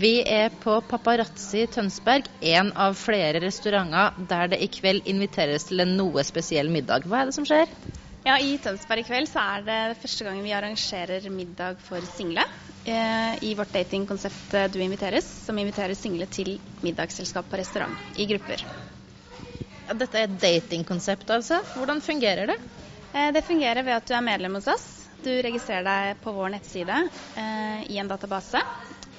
Vi er på Paparazzi Tønsberg, en av flere restauranter der det i kveld inviteres til en noe spesiell middag. Hva er det som skjer? Ja, I Tønsberg i kveld så er det første gangen vi arrangerer middag for single. Eh, I vårt datingkonsept Du inviteres, som inviterer single til middagsselskap på restaurant i grupper. Ja, dette er et datingkonsept, altså. Hvordan fungerer det? Eh, det fungerer ved at du er medlem hos oss. Du registrerer deg på vår nettside eh, i en database,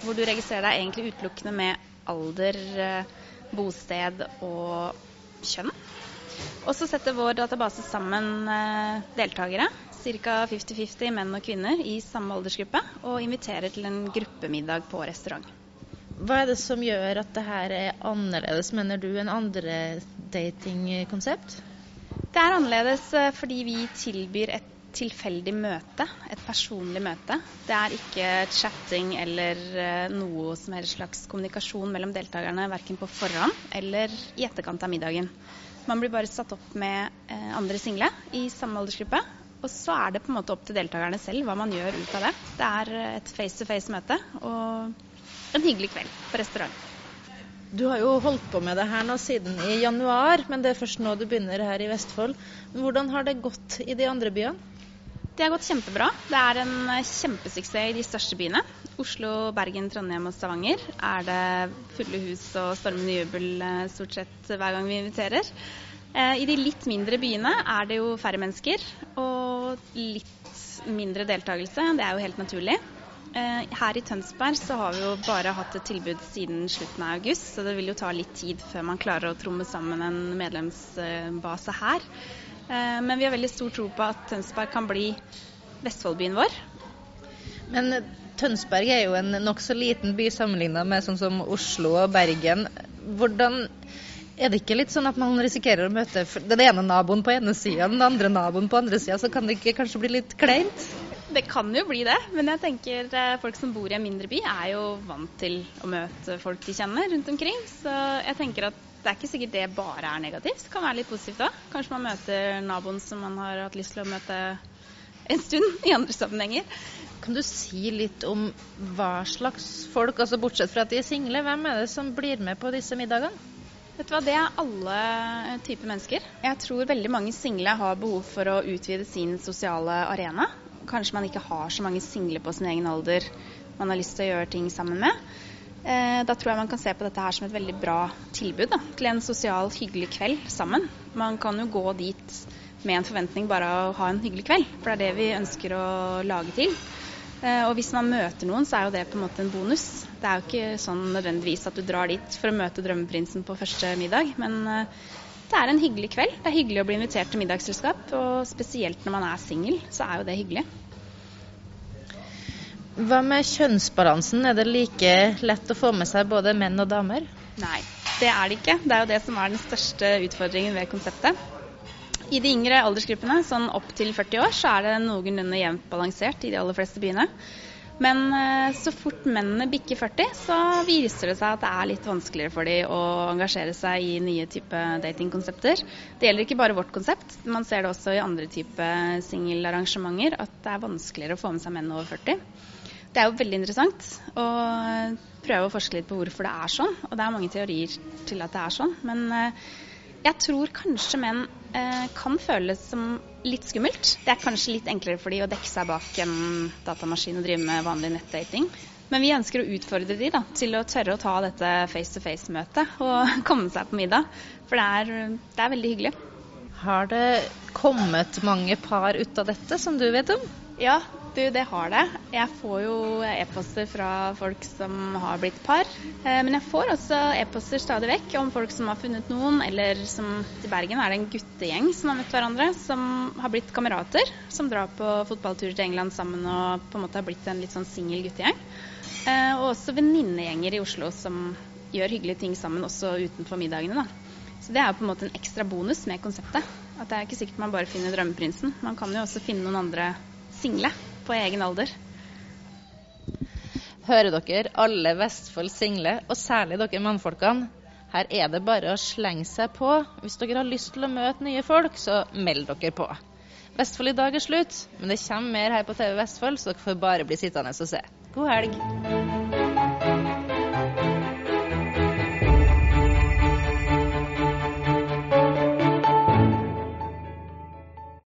hvor du registrerer deg egentlig utelukkende med alder, eh, bosted og kjønn. Og så setter vår database sammen eh, deltakere, ca. 50-50 menn og kvinner i samme aldersgruppe, og inviterer til en gruppemiddag på restaurant. Hva er det som gjør at det her er annerledes, mener du, enn andre datingkonsept? Det er annerledes eh, fordi vi tilbyr et tilfeldig møte, et personlig møte. Det er ikke chatting eller eh, noe som helst slags kommunikasjon mellom deltakerne, verken på forhånd eller i etterkant av middagen. Man blir bare satt opp med eh, andre single i samme aldersgruppe. Og så er det på en måte opp til deltakerne selv hva man gjør ut av det. Det er eh, et face-to-face-møte og en hyggelig kveld på restaurant. Du har jo holdt på med det her nå siden i januar, men det er først nå du begynner her i Vestfold. Hvordan har det gått i de andre byene? Det har gått kjempebra. Det er en eh, kjempesuksess i de største byene. Oslo, Bergen, Trondheim og Stavanger er det fulle hus og stormende jubel eh, stort sett hver gang vi inviterer. Eh, I de litt mindre byene er det jo færre mennesker og litt mindre deltakelse. Det er jo helt naturlig. Her i Tønsberg så har vi jo bare hatt et tilbud siden slutten av august, så det vil jo ta litt tid før man klarer å tromme sammen en medlemsbase her. Eh, men vi har veldig stor tro på at Tønsberg kan bli Vestfoldbyen vår. Men Tønsberg er jo en nokså liten by sammenlignet med sånn som Oslo og Bergen. Hvordan er det ikke litt sånn at man risikerer å møte den ene naboen på ene sida, den andre naboen på andre sida, så kan det ikke kanskje bli litt kleint? Det kan jo bli det, men jeg tenker eh, folk som bor i en mindre by er jo vant til å møte folk de kjenner rundt omkring. Så jeg tenker at det er ikke sikkert det bare er negativt. Det kan være litt positivt òg. Kanskje man møter naboen som man har hatt lyst til å møte en stund i andre sammenhenger. Kan du si litt om hva slags folk, altså bortsett fra at de er single, hvem er det som blir med på disse middagene? Vet du hva, Det er alle typer mennesker. Jeg tror veldig mange single har behov for å utvide sin sosiale arena. Kanskje man ikke har så mange single på sin egen alder man har lyst til å gjøre ting sammen med. Eh, da tror jeg man kan se på dette her som et veldig bra tilbud da, til en sosial, hyggelig kveld sammen. Man kan jo gå dit med en forventning bare å ha en hyggelig kveld, for det er det vi ønsker å lage til. Eh, og hvis man møter noen, så er jo det på en måte en bonus. Det er jo ikke sånn nødvendigvis at du drar dit for å møte drømmeprinsen på første middag, men eh, det er en hyggelig kveld. Det er hyggelig å bli invitert til middagsselskap, og spesielt når man er singel, så er jo det hyggelig. Hva med kjønnsbalansen? Er det like lett å få med seg både menn og damer? Nei, det er det ikke. Det er jo det som er den største utfordringen ved konseptet. I de yngre aldersgruppene, sånn opp til 40 år, så er det noenlunde jevnt balansert i de aller fleste byene. Men eh, så fort mennene bikker 40, så viser det seg at det er litt vanskeligere for dem å engasjere seg i nye typer datingkonsepter. Det gjelder ikke bare vårt konsept, man ser det også i andre typer singelarrangementer at det er vanskeligere å få med seg menn over 40. Det er jo veldig interessant å prøve å forske litt på hvorfor det er sånn. Og det er mange teorier til at det er sånn. Men eh, jeg tror kanskje menn eh, kan føles som litt skummelt. Det er kanskje litt enklere for de å dekke seg bak en datamaskin og drive med vanlig nettdating. Men vi ønsker å utfordre de da, til å tørre å ta dette face-to-face-møtet og komme seg på middag. For det er, det er veldig hyggelig. Har det kommet mange par ut av dette, som du vet om? Ja, du, det har det. Jeg får jo e-poster fra folk som har blitt par. Eh, men jeg får også e-poster stadig vekk om folk som har funnet noen, eller som i Bergen er det en guttegjeng som har møtt hverandre, som har blitt kamerater. Som drar på fotballturer til England sammen og på en måte har blitt en litt sånn singel guttegjeng. Eh, og også venninnegjenger i Oslo som gjør hyggelige ting sammen også utenfor middagene. da. Så det er jo på en måte en ekstra bonus med konseptet. At det er ikke sikkert man bare finner drømmeprinsen. Man kan jo også finne noen andre single på egen alder. Hører dere, alle Vestfold single, og særlig dere mannfolkene. Her er det bare å slenge seg på. Hvis dere har lyst til å møte nye folk, så meld dere på. Vestfold i dag er slutt, men det kommer mer her på TV Vestfold, så dere får bare bli sittende og se. God helg.